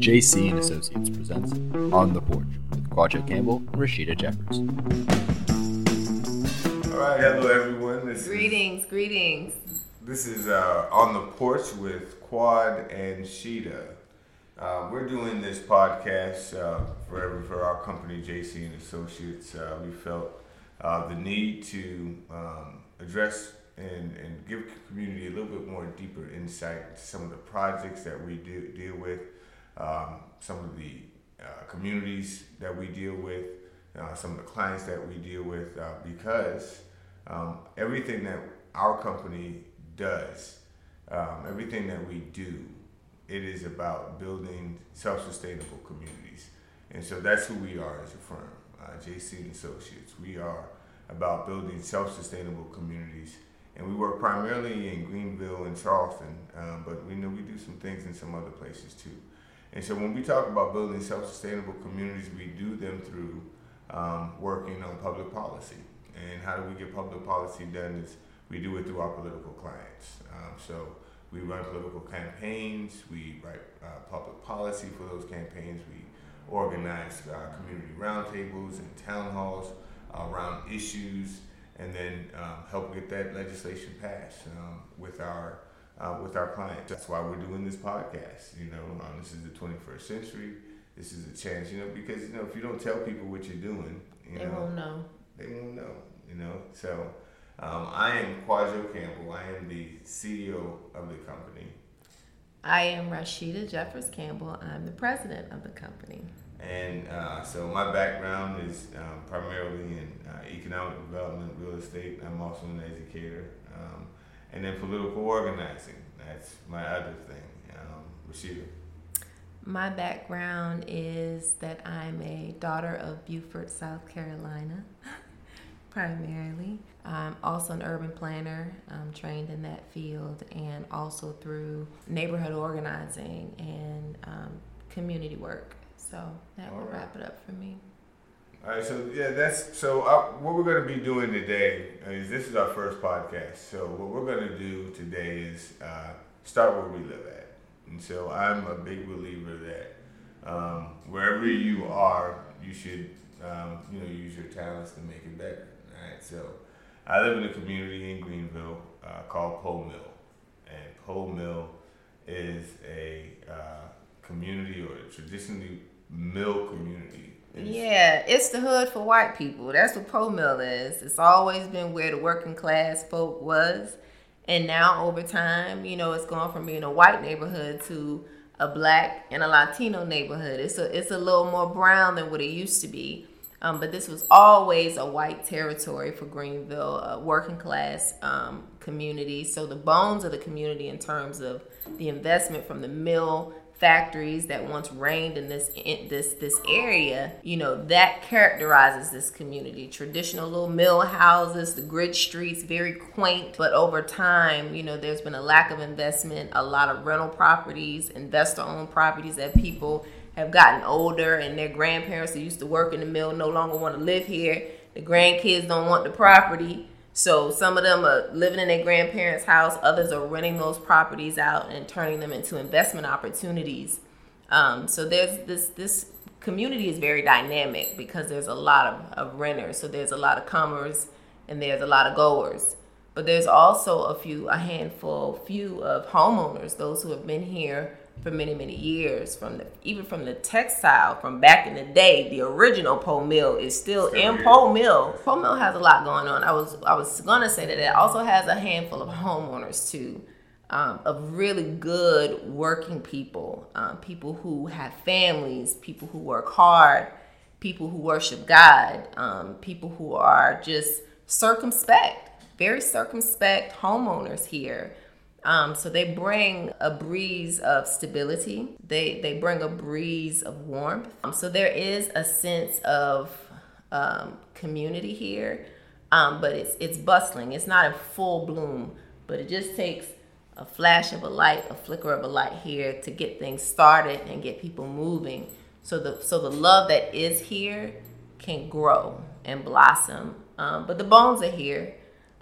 JC and Associates presents On the Porch with Kwadjo Campbell and Rashida Jeffers. All right, hello everyone. This Greetings, greetings. This is uh, On the Porch with Quad and Sheeta. Uh, we're doing this podcast uh, for, for our company, JC and Associates. Uh, we felt uh, the need to um, address and, and give community a little bit more deeper insight into some of the projects that we do, deal with, um, some of the uh, communities that we deal with, uh, some of the clients that we deal with, uh, because um, everything that our company does, um, everything that we do, it is about building self-sustainable communities. And so that's who we are as a firm, uh, JC and Associates. We are about building self-sustainable communities and we work primarily in Greenville and Charleston, um, but we know we do some things in some other places too. And so when we talk about building self-sustainable communities, we do them through um, working on public policy. And how do we get public policy done? Is we do it through our political clients. Um, so we run political campaigns, we write uh, public policy for those campaigns, we organize uh, community roundtables and town halls around issues and then um, help get that legislation passed um, with our uh, with our clients. That's why we're doing this podcast. You know, um, this is the 21st century. This is a chance, you know, because you know if you don't tell people what you're doing, you they know, won't know. They won't know. You know, so um, I am Kwadjo Campbell. I am the CEO of the company. I am Rashida Jeffers Campbell. I'm the president of the company. And uh, so my background is um, primarily in uh, economic development, real estate. I'm also an educator. Um, and then political organizing. That's my other thing. Um, Rashida. My background is that I'm a daughter of Beaufort, South Carolina, primarily. I'm also an urban planner, I'm trained in that field, and also through neighborhood organizing and um, community work. So that will wrap it up for me. All right, so yeah, that's so. Uh, what we're going to be doing today is this is our first podcast. So what we're going to do today is uh, start where we live at, and so I'm a big believer that um, wherever you are, you should um, you know use your talents to make it better. All right, so I live in a community in Greenville uh, called Poe Mill, and Poe Mill is a uh, community or a traditionally mill community. Yeah, it's the hood for white people. That's what Poe Mill is. It's always been where the working class folk was. And now over time, you know, it's gone from being a white neighborhood to a black and a Latino neighborhood. It's a it's a little more brown than what it used to be. Um, but this was always a white territory for Greenville, a working class um, community. So the bones of the community, in terms of the investment from the mill factories that once reigned in this in this this area you know that characterizes this community. Traditional little mill houses the grid streets very quaint but over time you know there's been a lack of investment. A lot of rental properties investor owned properties that people have gotten older and their grandparents who used to work in the mill no longer want to live here. The grandkids don't want the property so some of them are living in their grandparents' house, others are renting those properties out and turning them into investment opportunities. Um, so there's this this community is very dynamic because there's a lot of, of renters. So there's a lot of comers and there's a lot of goers. But there's also a few, a handful, few of homeowners, those who have been here for many many years from the even from the textile from back in the day the original Poe Mill is still in Poe Mill. Poe Mill has a lot going on. I was I was gonna say that it also has a handful of homeowners too um, of really good working people um, people who have families people who work hard people who worship God um, people who are just circumspect very circumspect homeowners here um, so they bring a breeze of stability. They they bring a breeze of warmth. Um, so there is a sense of um, community here, um, but it's it's bustling. It's not in full bloom, but it just takes a flash of a light, a flicker of a light here to get things started and get people moving. So the so the love that is here can grow and blossom. Um, but the bones are here.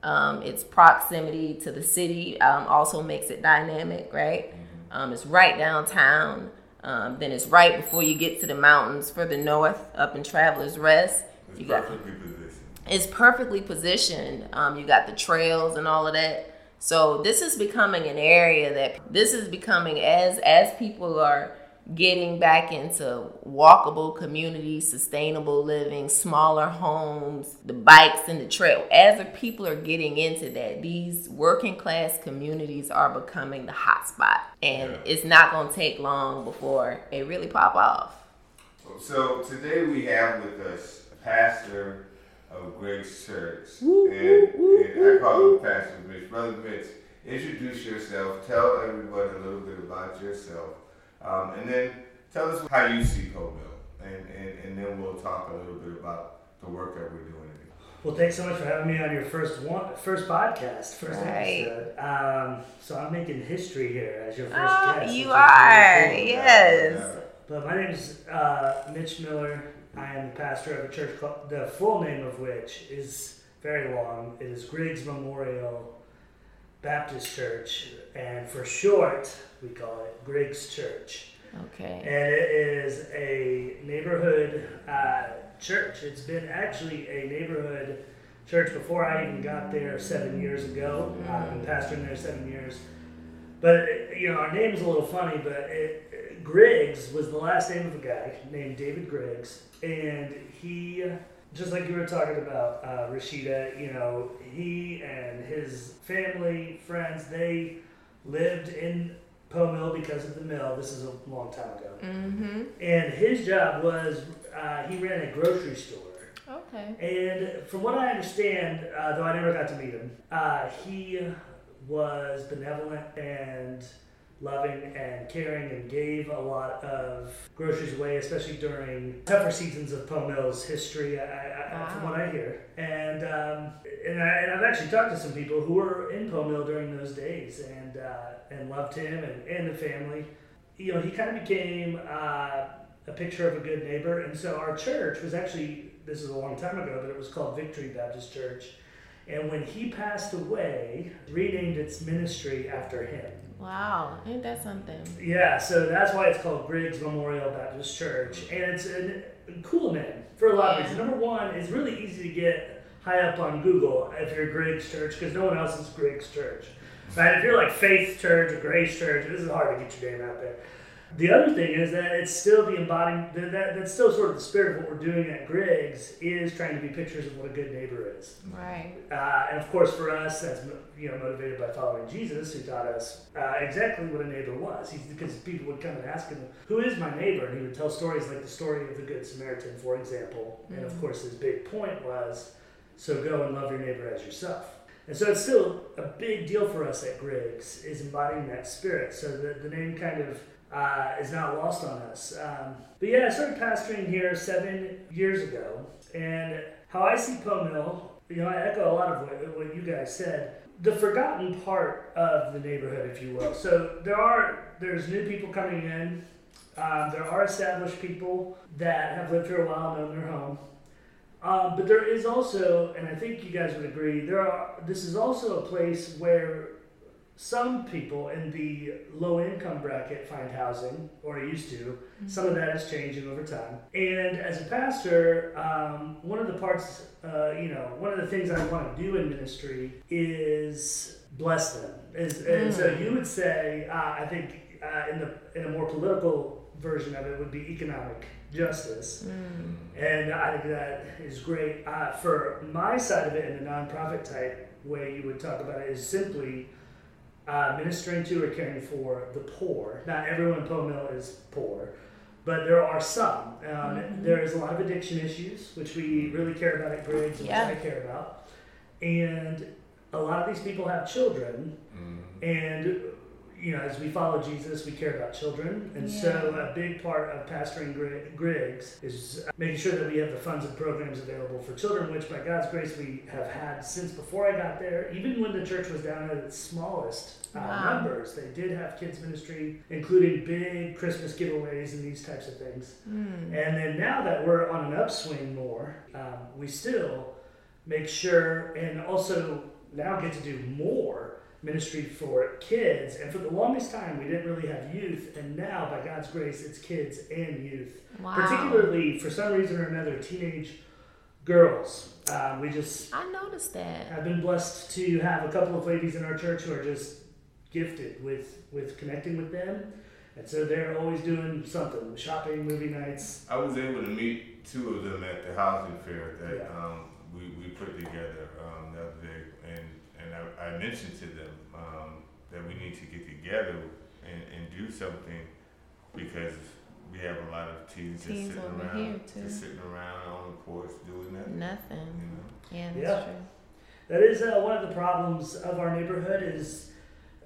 Um, its proximity to the city um, also makes it dynamic, right? Mm-hmm. Um, it's right downtown. Um, then it's right before you get to the mountains further north, up in Travelers Rest. It's You got perfectly positioned. it's perfectly positioned. Um, you got the trails and all of that. So this is becoming an area that this is becoming as as people are getting back into walkable communities, sustainable living, smaller homes, the bikes and the trail. As the people are getting into that, these working class communities are becoming the hot spot. And Yeah. it's not gonna take long before it really pop off. So today we have with us pastor of Griggs Church, Woo, and, woo, and I call him Pastor Mitch. Brother Mitch, introduce yourself. Tell everybody a little bit about yourself, um, and then tell us how you see Poe Mill, and, and and then we'll talk a little bit about the work that we're doing. Well, thanks so much for having me on your first one, first podcast, first Right. episode. Um, so I'm making history here as your first Oh, guest. you are, really cool. yes. But my name is uh, Mitch Miller. I am the pastor of a church called, the full name of which is very long. It is Griggs Memorial Baptist Church, and for short, we call it Griggs Church. Okay. And it is a neighborhood uh, church. It's been actually a neighborhood church before I even got there seven years ago. I've been pastoring there seven years. But, you know, our name is a little funny, but it, Griggs was the last name of a guy named David Griggs. And he, just like you were talking about, uh, Rashida, you know, he and his family, friends, they lived in Poe Mill because of the mill. This is a long time ago. Mm-hmm. And his job was uh, he ran a grocery store. Okay. And from what I understand, uh, though I never got to meet him, uh, he was benevolent and loving and caring and gave a lot of groceries away, especially during tougher seasons of Poe Mill's history, I, I, from what I hear. And um, and, I, and I've actually talked to some people who were in Poe Mill during those days and uh, and loved him and, and the family. You know, he kind of became uh, a picture of a good neighbor. And so our church was actually, this is a long time ago, but it was called Victory Baptist Church. And when he passed away, renamed its ministry after him. Wow, ain't that something? Yeah, so that's why it's called Griggs Memorial Baptist Church. And it's a, cool name for a lot of reasons. Number one, it's really easy to get high up on Google if you're Griggs Church because no one else is Griggs Church. Right? If you're like Faith Church or Grace Church, this is hard to get your name out there. The other thing is that it's still the embodying that, that, that's still sort of the spirit of what we're doing at Griggs is trying to be pictures of what a good neighbor is. Right. Uh, and of course, for us, that's you know motivated by following Jesus, who taught us uh, exactly what a neighbor was. He's, because people would come and ask him, "Who is my neighbor?" And he would tell stories like the story of the Good Samaritan, for example. And of course, his big point was, "So go and love your neighbor as yourself." And so it's still a big deal for us at Griggs is embodying that spirit. So the, the name kind of uh, is not lost on us. Um, but yeah, I started pastoring here seven years ago, and how I see Poe Mill, you know, I echo a lot of what, what you guys said. The forgotten part of the neighborhood, if you will. So there are there's new people coming in. Um, there are established people that have lived here a while and their home. Um, but there is also, and I think you guys would agree, there are. This is also a place where some people in the low income bracket find housing, or used to. Some of that is changing over time. And as a pastor, um, one of the parts, uh, you know, one of the things I want to do in ministry is bless them. Is, And so you would say, uh, I think uh, in the in a more political version of it would be economic justice. And I think that is great. Uh, for my side of it, in the nonprofit type way you would talk about it, is simply uh, ministering to or caring for the poor. Not everyone in Poe Mill is poor, but there are some. Um, There is a lot of addiction issues, which we really care about at Griggs, and Yeah. which I care about. And a lot of these people have children, and you know, as we follow Jesus, we care about children, and so a big part of pastoring Gri- Griggs is making sure that we have the funds and programs available for children, which by God's grace we have had since before I got there. Even when the church was down at its smallest uh, Wow. numbers, they did have kids ministry, including big Christmas giveaways and these types of things. And then now that we're on an upswing more, um, we still make sure and also now get to do more ministry for kids, and for the longest time we didn't really have youth, and now by God's grace, it's kids and youth. Wow. Particularly for some reason or another, teenage girls. Um, we just I noticed that. I've been blessed to have a couple of ladies in our church who are just gifted with with connecting with them, and so they're always doing something: shopping, movie nights. I was able to meet two of them at the housing fair that Yeah. um, we, we put together um, the other day, and, and I, I mentioned to them um, that we need to get together and, and do something because we have a lot of teens, just sitting around, here, too. just sitting around on the porch doing nothing. Nothing. You know? Yeah, that's Yeah. true. That is uh, one of the problems of our neighborhood is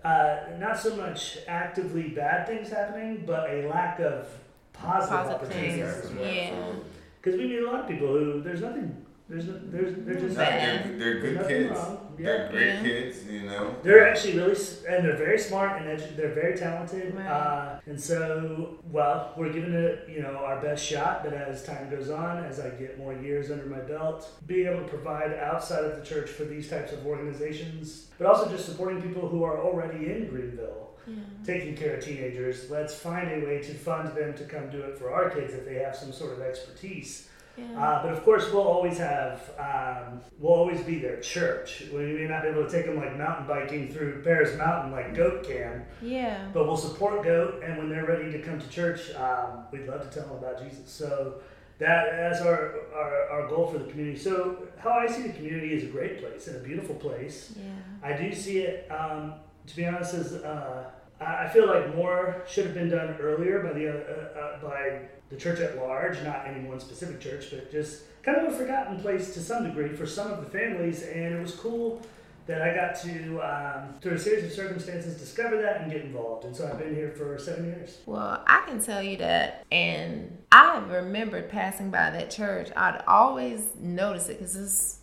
uh, not so much actively bad things happening, but a lack of positive, Positive opportunities. things. Yes, Yeah. Because we meet a lot of people who there's nothing, there's no, there's they're just no, they're, they're good kids. wrong. They're Yeah. great Yeah. kids, you know. They're actually really, and they're very smart and edu- they're very talented. Right. Uh, and so, well, we're giving it, you know, our best shot. But as time goes on, as I get more years under my belt, being able to provide outside of the church for these types of organizations, but also just supporting people who are already in Greenville, Yeah. taking care of teenagers. Let's find a way to fund them to come do it for our kids if they have some sort of expertise. Yeah. Uh, but of course, we'll always have, um, we'll always be their church. We may not be able to take them like mountain biking through Paris Mountain like Goat can, yeah. but we'll support Goat. And when they're ready to come to church, um, we'd love to tell them about Jesus. So that that's our, our, our goal for the community. So how I see the community is a great place and a beautiful place. Yeah. I do see it, um, to be honest, as uh, I feel like more should have been done earlier by the uh, uh, by the church at large, not any one specific church, but just kind of a forgotten place to some degree for some of the families. And it was cool that I got to, um, through a series of circumstances, discover that and get involved. And so I've been here for seven years. Well, I can tell you that, and I've remembered passing by that church. I'd always notice it because it's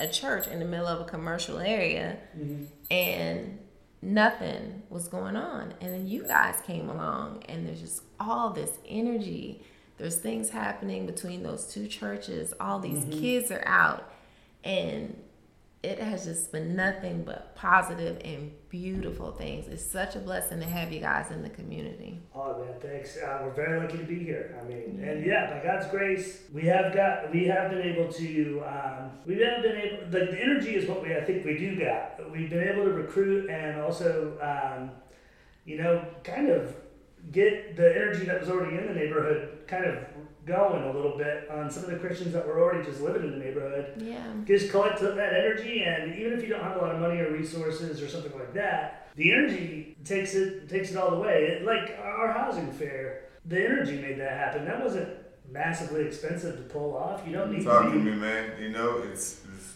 a church in the middle of a commercial area, and nothing was going on. And then you guys came along, and there's just all this energy. There's things happening between those two churches. All these mm-hmm. kids are out, and it has just been nothing but positive and beautiful things. It's such a blessing to have you guys in the community. Oh man, thanks. Uh, we're very lucky to be here. I mean, and yeah, by God's grace, we have got, we have been able to, um, we have been able. The, the energy is what we, I think, we do got. We've been able to recruit and also, um, you know, kind of get the energy that was already in the neighborhood kind of going a little bit on some of the Christians that were already just living in the neighborhood Yeah. just collect that energy and even if you don't have a lot of money or resources or something like that the energy takes it takes it all the way it, like our housing fair the energy made that happen that wasn't massively expensive to pull off you don't need Talk to to me, man. You know, it's, it's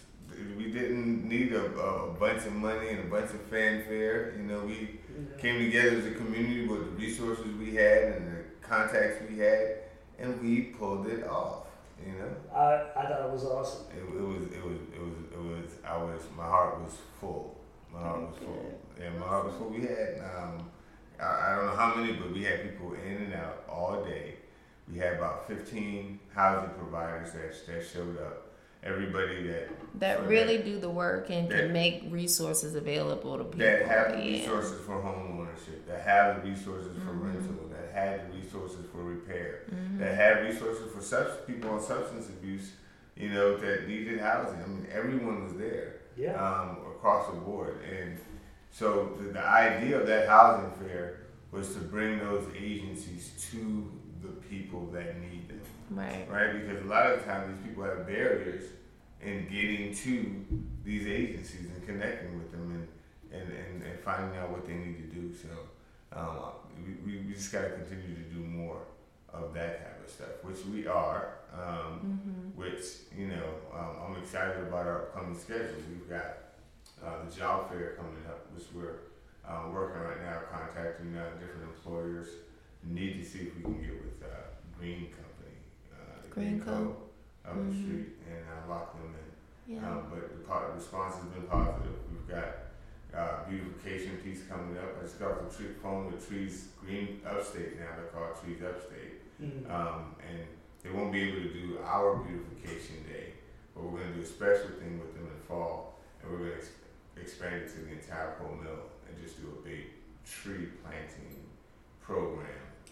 we didn't need a, a bunch of money and a bunch of fanfare. You know, we you came together as a community with the resources we had and the contacts we had, and we pulled it off. You know, I, I thought it was awesome it, it was it was it was it was I was my heart was full. My heart was full. Yeah, my heart was full. We had um, I, I don't know how many, but we had people in and out all day. We had about 15 housing providers that that showed up. Everybody that That So really do the work and that- can make resources available to people. that have the yeah. resources for home ownership, that have the resources for Mm-hmm. rental, that had the resources for repair, that had resources for subs- people on substance abuse, you know, that needed housing. I mean, everyone was there yeah um, across the board. And so the, the idea of that housing fair was to bring those agencies to the people that need them Right. right? Because a lot of times these people have barriers in getting to these agencies and connecting with them and, and, and, and finding out what they need to do. So um, we, we, just got to continue to do more of that type of stuff, which we are. Um, Which you know, um, I'm excited about our upcoming schedules. We've got uh, the job fair coming up, which we're uh, working right now, contacting uh, different employers. Need to see if we can get with uh, Green Company, the Green Co. up the Mhm. street, and I lock them in. Yeah. Um, but the po- response has been positive. We've got uh, beautification piece coming up. I just got off the tree phone with Trees Green Upstate now. They're called Trees Upstate, mm-hmm. um, and they won't be able to do our beautification day, but we're going to do a special thing with them in fall, and we're going to expand it to the entire Poe Mill and just do a big tree planting program.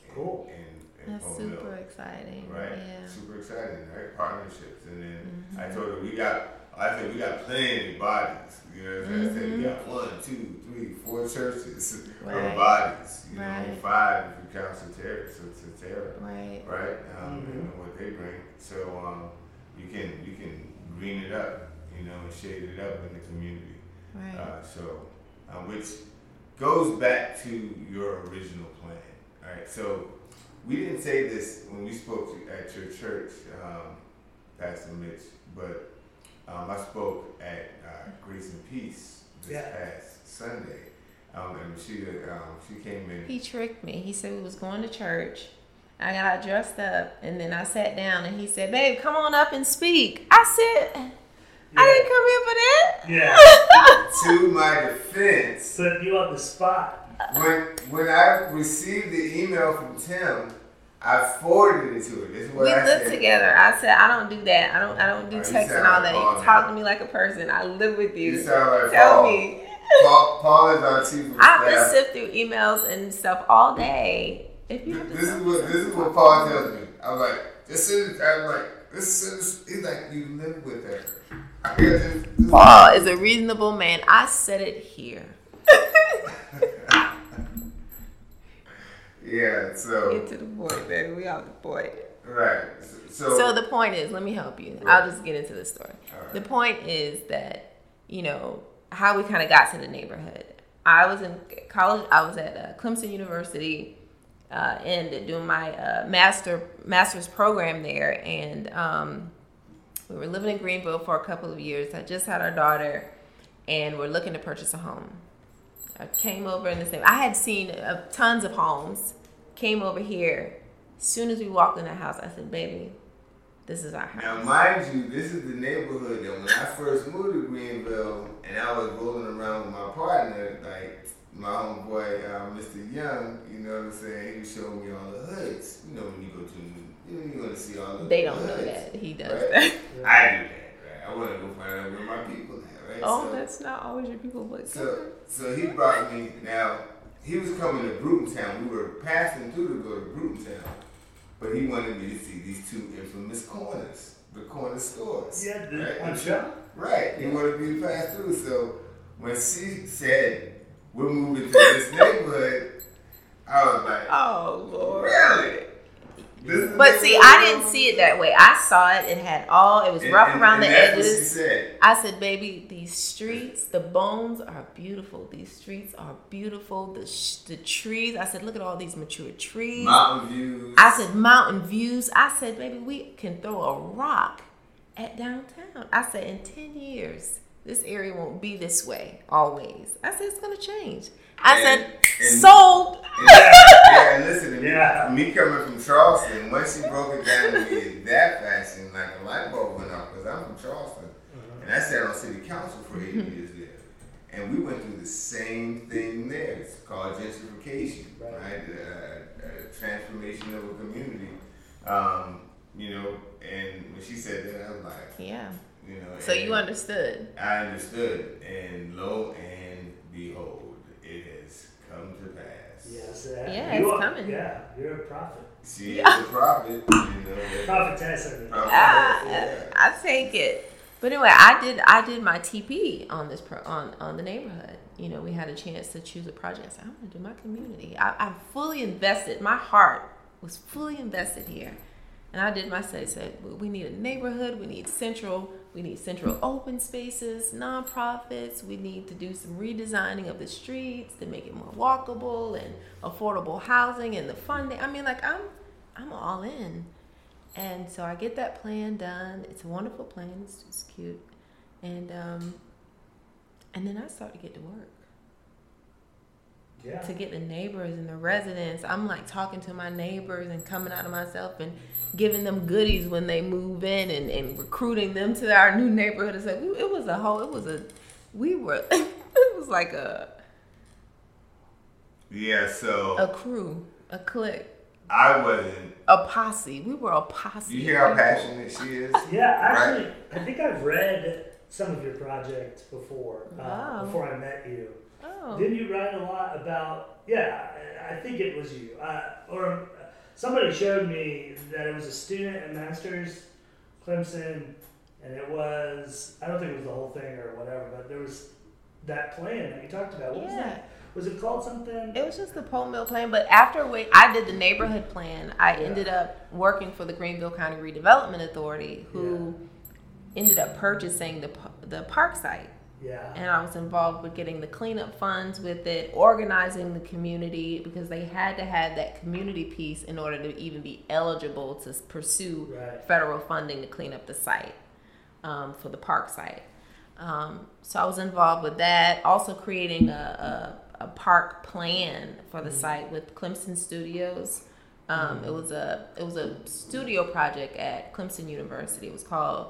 In, Cool. In, in That's super Mill. exciting. Right. Yeah. Super exciting, right? Partnerships. And then I Mhm. told her we got I said we got plenty of bodies. You know what I'm saying? I said we got one, two, three, four churches Right. of bodies. You know, five if you count Satara, so Satara, Right. right? Um, Mhm. and what they bring. So um, you can you can green it up, you know, and shade it up in the community. Right. Uh, so, uh, which goes back to your original plan. All right. So, we didn't say this when we spoke to, at your church, um, Pastor Mitch, but um, I spoke at uh, Grace and Peace this Yeah. past Sunday, um, and she um, she came in. He tricked me. He said we was going to church. I got dressed up and then I sat down and he said, "Babe, come on up and speak." I said, "I didn't come here for that." Yeah. to my defense, Put you on the spot. When when I received the email from Tim, I forwarded it to her. This is what we I live said. together. I said, "I don't do that. I don't. I don't do Oh, text and all like that. Paul You talk to me like a person. I live with you. You sound like Tell Paul. me." Paul, Paul is our chief of I have to staff. sift through emails and stuff all day. If you to This is what this is what Paul tells me. I'm like, this is I'm like, this is he's like you live with her. This, this Paul is a reasonable man. I said it here. Yeah, so Get to the point, baby. We off the point. right. So, So the point is, let me help you. I'll just get into the story. The point is that you know how we kind of got to the neighborhood. I was in college. I was at uh, Clemson University uh, and doing my uh, master master's program there, and um, we were living in Greenville for a couple of years. I just had our daughter, and we're looking to purchase a home. I came over in the same. I had seen uh, tons of homes. Came over here. As soon as we walked in the house, I said, "Baby, this is our house." now mind you, this is the neighborhood that when I first moved to Greenville and I was rolling around with my partner, like my homeboy, uh, Mr. Young, you know what I'm saying? He showed me all the hoods. You know when you go to, you know, you're gonna see all the They don't hoods. know that he does Right. that. I do that, right? I want to go find out where my people at, right? Oh, So- that's not always your people, but So, so he brought me. Now he was coming to Brutontown. We were passing through to go to Brutontown, but he wanted me to see these two infamous corners, the corner stores. Yeah, the right? one shop. Right. He wanted me to pass through. So when she said we're moving to this neighborhood, I was like, oh lord. really? This But see, I didn't see it that way. I saw it. It had all. It was And- rough and- around and the edges. said. I said, baby, these streets, the bones are beautiful. These streets are beautiful. The sh- the trees. I said, look at all these mature trees. Mountain views. I said, mountain views. I said, baby, we can throw a rock at downtown. I said, in 10 years, this area won't be this way always. I said, it's going to change. I And- said, and- sold. yeah, yeah, and listen to me. Yeah. Me coming from Charleston, once she broke it down to me in that fashion, like a light bulb went off because I'm from Charleston, and I sat on city council for 8 years there, and we went through the same thing there. It's called gentrification, Right. right? Uh, uh, transformation of a community. Um, you know, and when she said that, I was like, Yeah. you know. So you understood. I understood, and lo and behold, it has come to pass. Yes. Uh, Yeah, you it's are- coming. Yeah, you're a prophet. She is a prophet, you know. that- Prophetess. I prophet, Ah, yeah. I take it. But anyway, I did I did my TP on this pro, on on the neighborhood. You know, we had a chance to choose a project. I said, I'm gonna do my community. I, I'm fully invested. My heart was fully invested here, and I did my say. Said we need a neighborhood. We need central. We need central open spaces, nonprofits. We need to do some redesigning of the streets to make it more walkable and affordable housing and the funding. I mean, like I'm I'm all in. And so I get that plan done. It's a wonderful plan. It's, it's cute. And um, and then I start to get to work Yeah. to get the neighbors and the residents. I'm like talking to my neighbors and coming out of myself and giving them goodies when they move in and, and recruiting them to our new neighborhood. It's like it was a whole. It was a. We were. it was like a Yeah, so a crew, a clique, I wasn't. a posse. We were a posse. You hear how passionate she is? Yeah, actually, I think I've read some of your projects before, uh, Wow. before I met you. Oh. Didn't you write a lot about? Yeah, I think it was you, uh, or somebody showed me that it was a student at Masters, Clemson, and it was I don't think it was the whole thing or whatever, but there was that plan that you talked about. What was that? Was it called something? It was just the Poe Mill plan, but after we, I did the neighborhood plan, I Yeah. ended up working for the Greenville County Redevelopment Authority, who ended up purchasing the the park site, yeah. and I was involved with getting the cleanup funds with it, organizing the community because they had to have that community piece in order to even be eligible to pursue Right. federal funding to clean up the site um, for the park site. Um, so I was involved with that. Also creating a, a, a park plan for the site with Clemson Studios. Um, It was a it was a studio project at Clemson University. It was called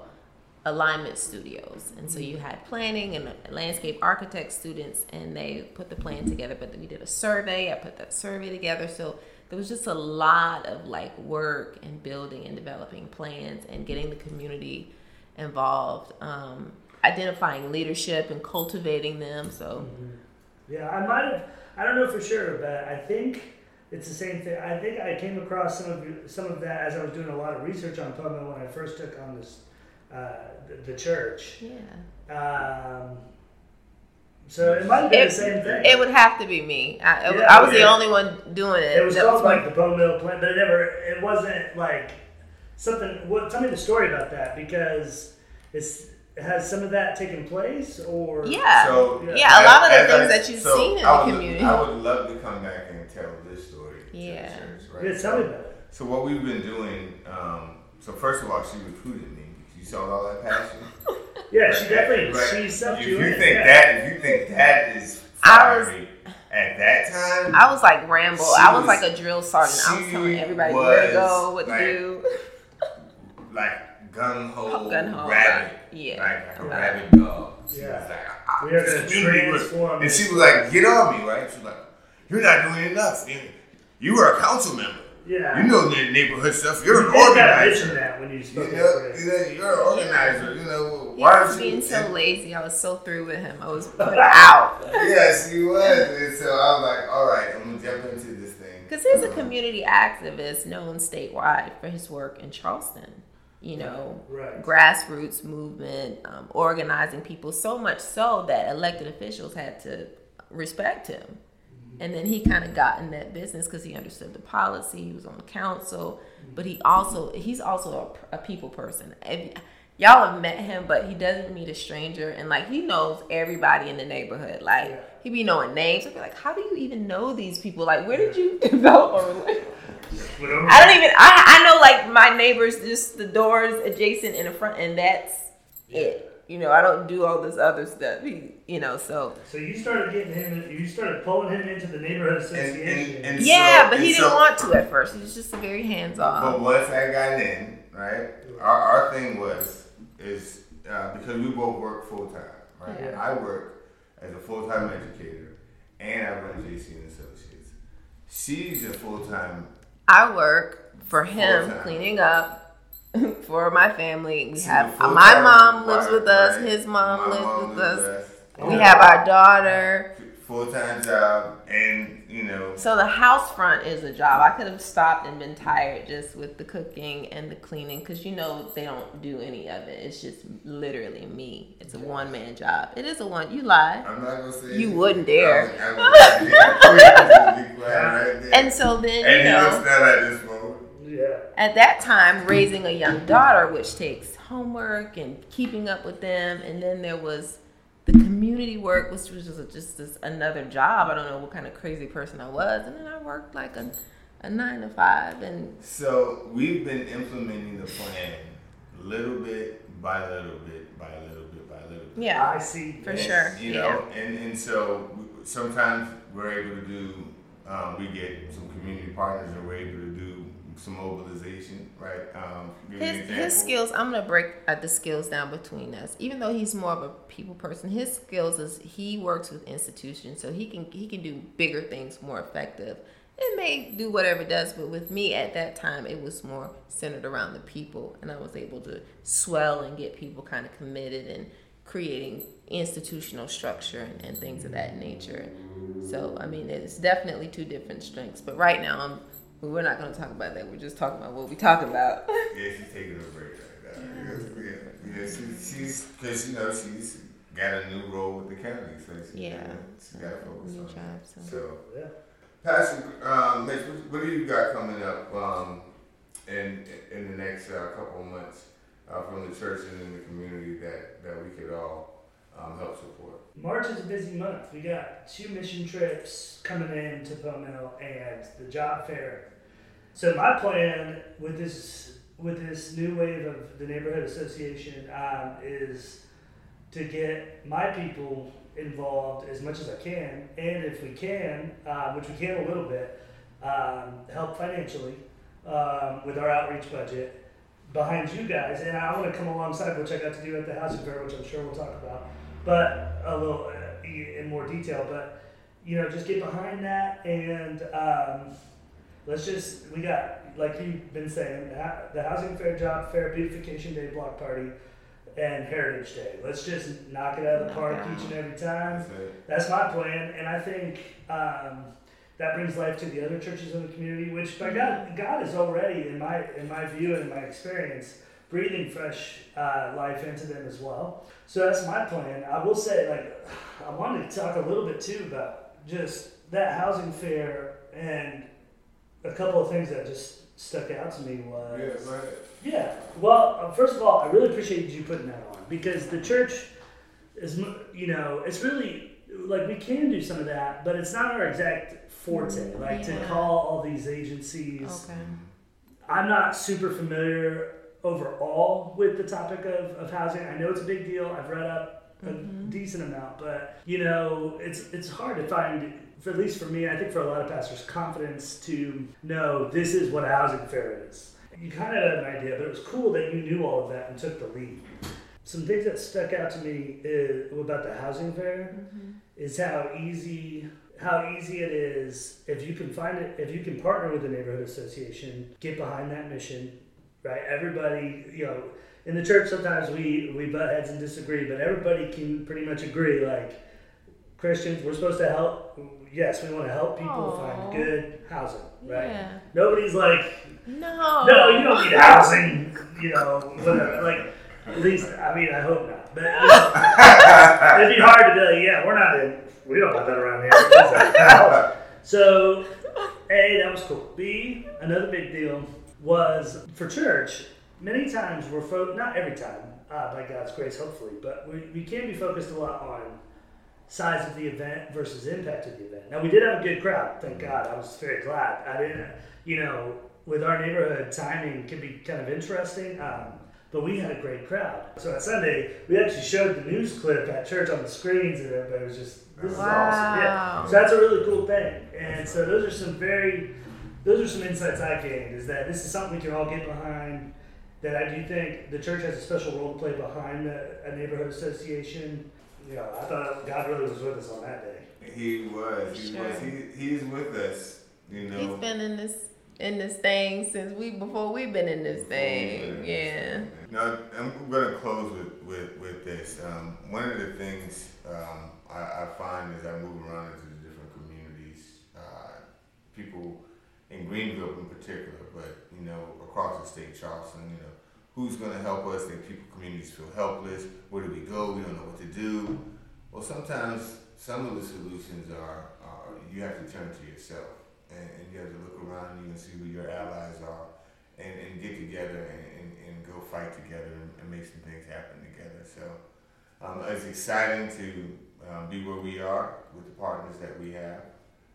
Alignment Studios, and so you had planning and landscape architect students, and they put the plan together. But we did a survey. I put that survey together. So there was just a lot of like work and building and developing plans and getting the community involved, um, identifying leadership and cultivating them. So Yeah, I might have. I don't know for sure, but I think it's the same thing. I think I came across some of you- some of that as I was doing a lot of research on Poe Mill when I first took on this uh, the, the church. yeah, Um, so it might have been It- the same thing. it would have to be me. I, it was- Yeah, I was the only one doing it. It was That called my- like the Poe Mill Plan, but it never. It wasn't like something. What? Tell me the story about that because it's has some of that taken place or yeah. So Yeah, a lot of the things I- that you've so seen in I the would- community. I would love to come back and tell this story. to the Yeah. church, right? Yeah, tell me about it. So what we've been doing. Um, so first of all, she recruited me. You saw all that passion. Yeah, she definitely Right. she sucked If you you in. think yeah. that, if you think that is I was- at that time, I was like Rambo. I was, was- like a drill sergeant. I was telling everybody where to go, what to like, do. like gun ho, Gun ho, rabbit, yeah. like, like a Right. rabid dog. She Yeah. was like, ah, We are gonna this was- transform And she was like, get on me, right? She was like, you're not doing enough. You- You were a council member. Yeah. You know the neighborhood stuff. You're You an did gotta mention organizer. that when you You spoke know, up for you it. know, you're an organizer. You know, He why was you? being so and- lazy. I was so through with him. I was put out. Yes, he was. And so I was like, all right, I'm gonna jump into this thing. Because he's a community activist known statewide for his work in Charleston. You know, Right. grassroots movement, um, organizing people, so much so that elected officials had to respect him. And then he kind of got in that business because he understood the policy. He was on the council, but he also he's also a, a people person. If, y'all have met him, but he doesn't meet a stranger, and like he knows everybody in the neighborhood. Like Yeah. he be knowing names. I'd be like, how do you even know these people? Like, where did you develop a relationship? I don't even. I I know like my neighbors, just the doors adjacent in the front, and that's it. You know, I don't do all this other stuff. He, you know, so So you started getting him. You started pulling him into the neighborhood association. and, and yeah, so, but he and didn't so- want to at first. He was just very hands off. But once I got in, right, our, our thing was is uh, because we both work full time, right? Yeah. I work as a full time educator, and I run JC and Associates. She's a full time. I work for him Full-time. cleaning up for my family. We have my mom lives wife, with us. right? His mom My lives with us. us. We have our daughter. full time job, and you know, So the house front is a job. I could have stopped and been tired just with the cooking and the cleaning because you know they don't do any of it. It's just literally me. It's a one man job. It is a one. You lie. I'm not gonna say You wouldn't dare. I would- I would- yeah, please, right. And so then And you know down at yeah. at that time raising a young daughter, which takes homework and keeping up with them, and then there was the community work, which was just, just this another job. I don't know what kind of crazy person I was, and then I worked like a, a nine to five, and So we've been implementing the plan little bit by little bit by little bit by little bit. yeah, I see. for And, sure. You yeah. and, and so sometimes we're able to do, um, we get some community partners and we're able to do some mobilization, right? Um, give you an His, his skills, I'm gonna break uh, the skills down between us. Even though he's more of a people person, his skills is he works with institutions, so he can he can do bigger things more effective. It may do whatever it does, but with me at that time, it was more centered around the people, and I was able to swell and get people kind of committed and creating institutional structure and, and things of that nature. So I mean, it's definitely two different strengths. But right now, I'm we're not going to talk about that. We're just talking about what we talking about. Yeah, she's taking a break right now. Yeah, yeah, she, she's because you know she's got a new role with the county, so she, Yeah. she got to focus New on job, that. so. So, Yeah. Pastor um, Mitch, what, what do you got coming up um, in in the next uh, couple of months uh, from the church and in the community that that we could all um, help support? March is a busy month. We got two mission trips coming in to Poe Mill and the job fair. So my plan with this with this new wave of the neighborhood association um, is to get my people involved as much as I can, and if we can, uh, which we can a little bit, um, help financially um, with our outreach budget behind you guys. And I want to come alongside, which I got to do at the housing fair, which I'm sure we'll talk about but a little uh, in more detail. But you know, just get behind that and um, let's just we got like you've been saying the housing fair, job fair, beautification day, block party, and Heritage Day. Let's just knock it out of the park each and every time. That's. That's my plan, and I think um, that brings life to the other churches in the community. Which by God, God is already, in my in my view and in my experience, breathing fresh uh, life into them as well. So that's my plan. I will say, like, I wanted to talk a little bit too about just that housing fair and a couple of things that just stuck out to me was Yeah, go ahead. yeah. Well, uh, first of all, I really appreciate you putting that on because the church is, you know, it's really like we can do some of that, but it's not our exact forte. Like to call all these agencies. Okay. I'm not super familiar overall with the topic of, of housing. I know it's a big deal. I've read up a mm-hmm. decent amount, but you know, it's it's hard to find, for at least for me, I think for a lot of pastors, confidence to know this is what a housing fair is. You kind of had an idea, but it was cool that you knew all of that and took the lead. Some things that stuck out to me is, about the housing fair mm-hmm. is how easy how easy it is if you can find it if you can partner with the neighborhood association get behind that mission right everybody you know in the church sometimes we we butt heads and disagree but everybody can pretty much agree like christians we're supposed to help yes we want to help people Aw. find good housing right Yeah. nobody's like No. no, you don't need housing, you know, whatever. Like, at least, I mean, I hope not. But you know, it'd be hard to be like, yeah, we're not in, we don't have that around here. It's like, housing. So, A, that was cool. B, another big deal was for church, many times we're, fo- not every time, uh, by God's grace, hopefully, but we, we can be focused a lot on size of the event versus impact of the event. Now we did have a good crowd, thank God. I was very glad. I didn't, you know, with our neighborhood, timing can be kind of interesting. Um, but we had a great crowd. So at Sunday, we actually showed the news clip at church on the screens, and everybody was just, "This is awesome!" Yeah. Wow. So that's a really cool thing. And so those are some very, those are some insights I gained. Is that this is something we can all get behind. That I do think the church has a special role to play behind a, a neighborhood association. You know, I thought God really was with us on that day. He was. He Sure. was. He, he's with us. You know. He's been in this in this thing since we before we've been in this Before we've been thing. Yeah. Now, I'm going to close with, with, with this. Um, one of the things um, I, I find as I move around into the different communities, uh, people in Greenville in particular, but you know across the state, Charleston, you know, who's going to help us? That people communities feel helpless. Where do we go? We don't know what to do. Well, sometimes some of the solutions are, are you have to turn to yourself and, and you have to look around you and see who your allies are and, and get together and, and, and go fight together and, and make some things happen together. So um, it's exciting to um, be where we are with the partners that we have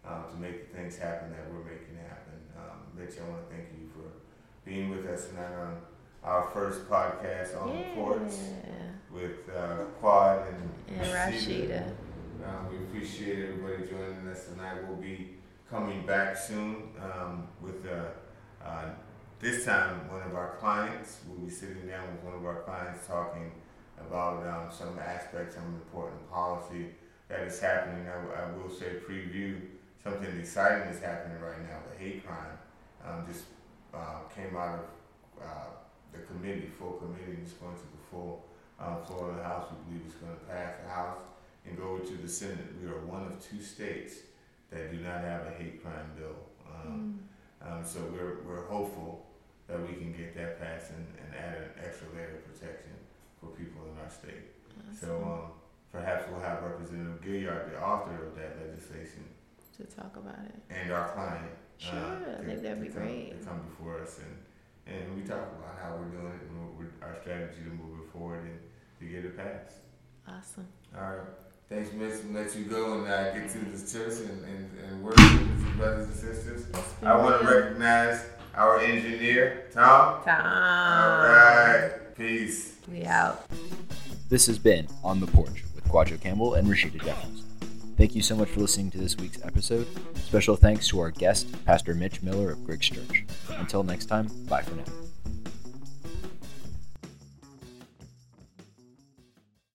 um, to make the things happen that we're making happen. Um, Mitch, I want to thank you for being with us tonight on our first podcast on the porch with uh, Quad and, And Rashida. um, we appreciate everybody joining us tonight. We'll be coming back soon um, with uh, uh, this time one of our clients. We'll be sitting down with one of our clients talking about um, some aspects of important policy that is happening. I, I will say preview something exciting is happening right now. The hate crime um, just uh, came out of uh, the committee, full committee, and it's going to the full um, floor of the House. We believe it's going to pass the House and go to the Senate. We are one of two states that do not have a hate crime bill. Um, um, so we're, we're hopeful that we can get that passed and, and add an extra layer of protection for people in our state. So um, perhaps we'll have Representative Gilliard, the author of that legislation, to talk about it. and our client. uh, Sure, I think that'd be come- great. To come before us and, and we talk about how we're doing it and what we're, our strategy to move it forward and to get it passed. Awesome. All right. Thanks, Miss. We'll let you go and uh, get to this church and, and, and work with your brothers and sisters. I want to recognize our engineer, Tom. Time. All right. Peace. We out. This has been On the Porch with Kwadjo Campbell and Rashida Jeffers. Thank you so much for listening to this week's episode. Special thanks to our guest, Pastor Mitch Miller of Griggs Church. Until next time, bye for now.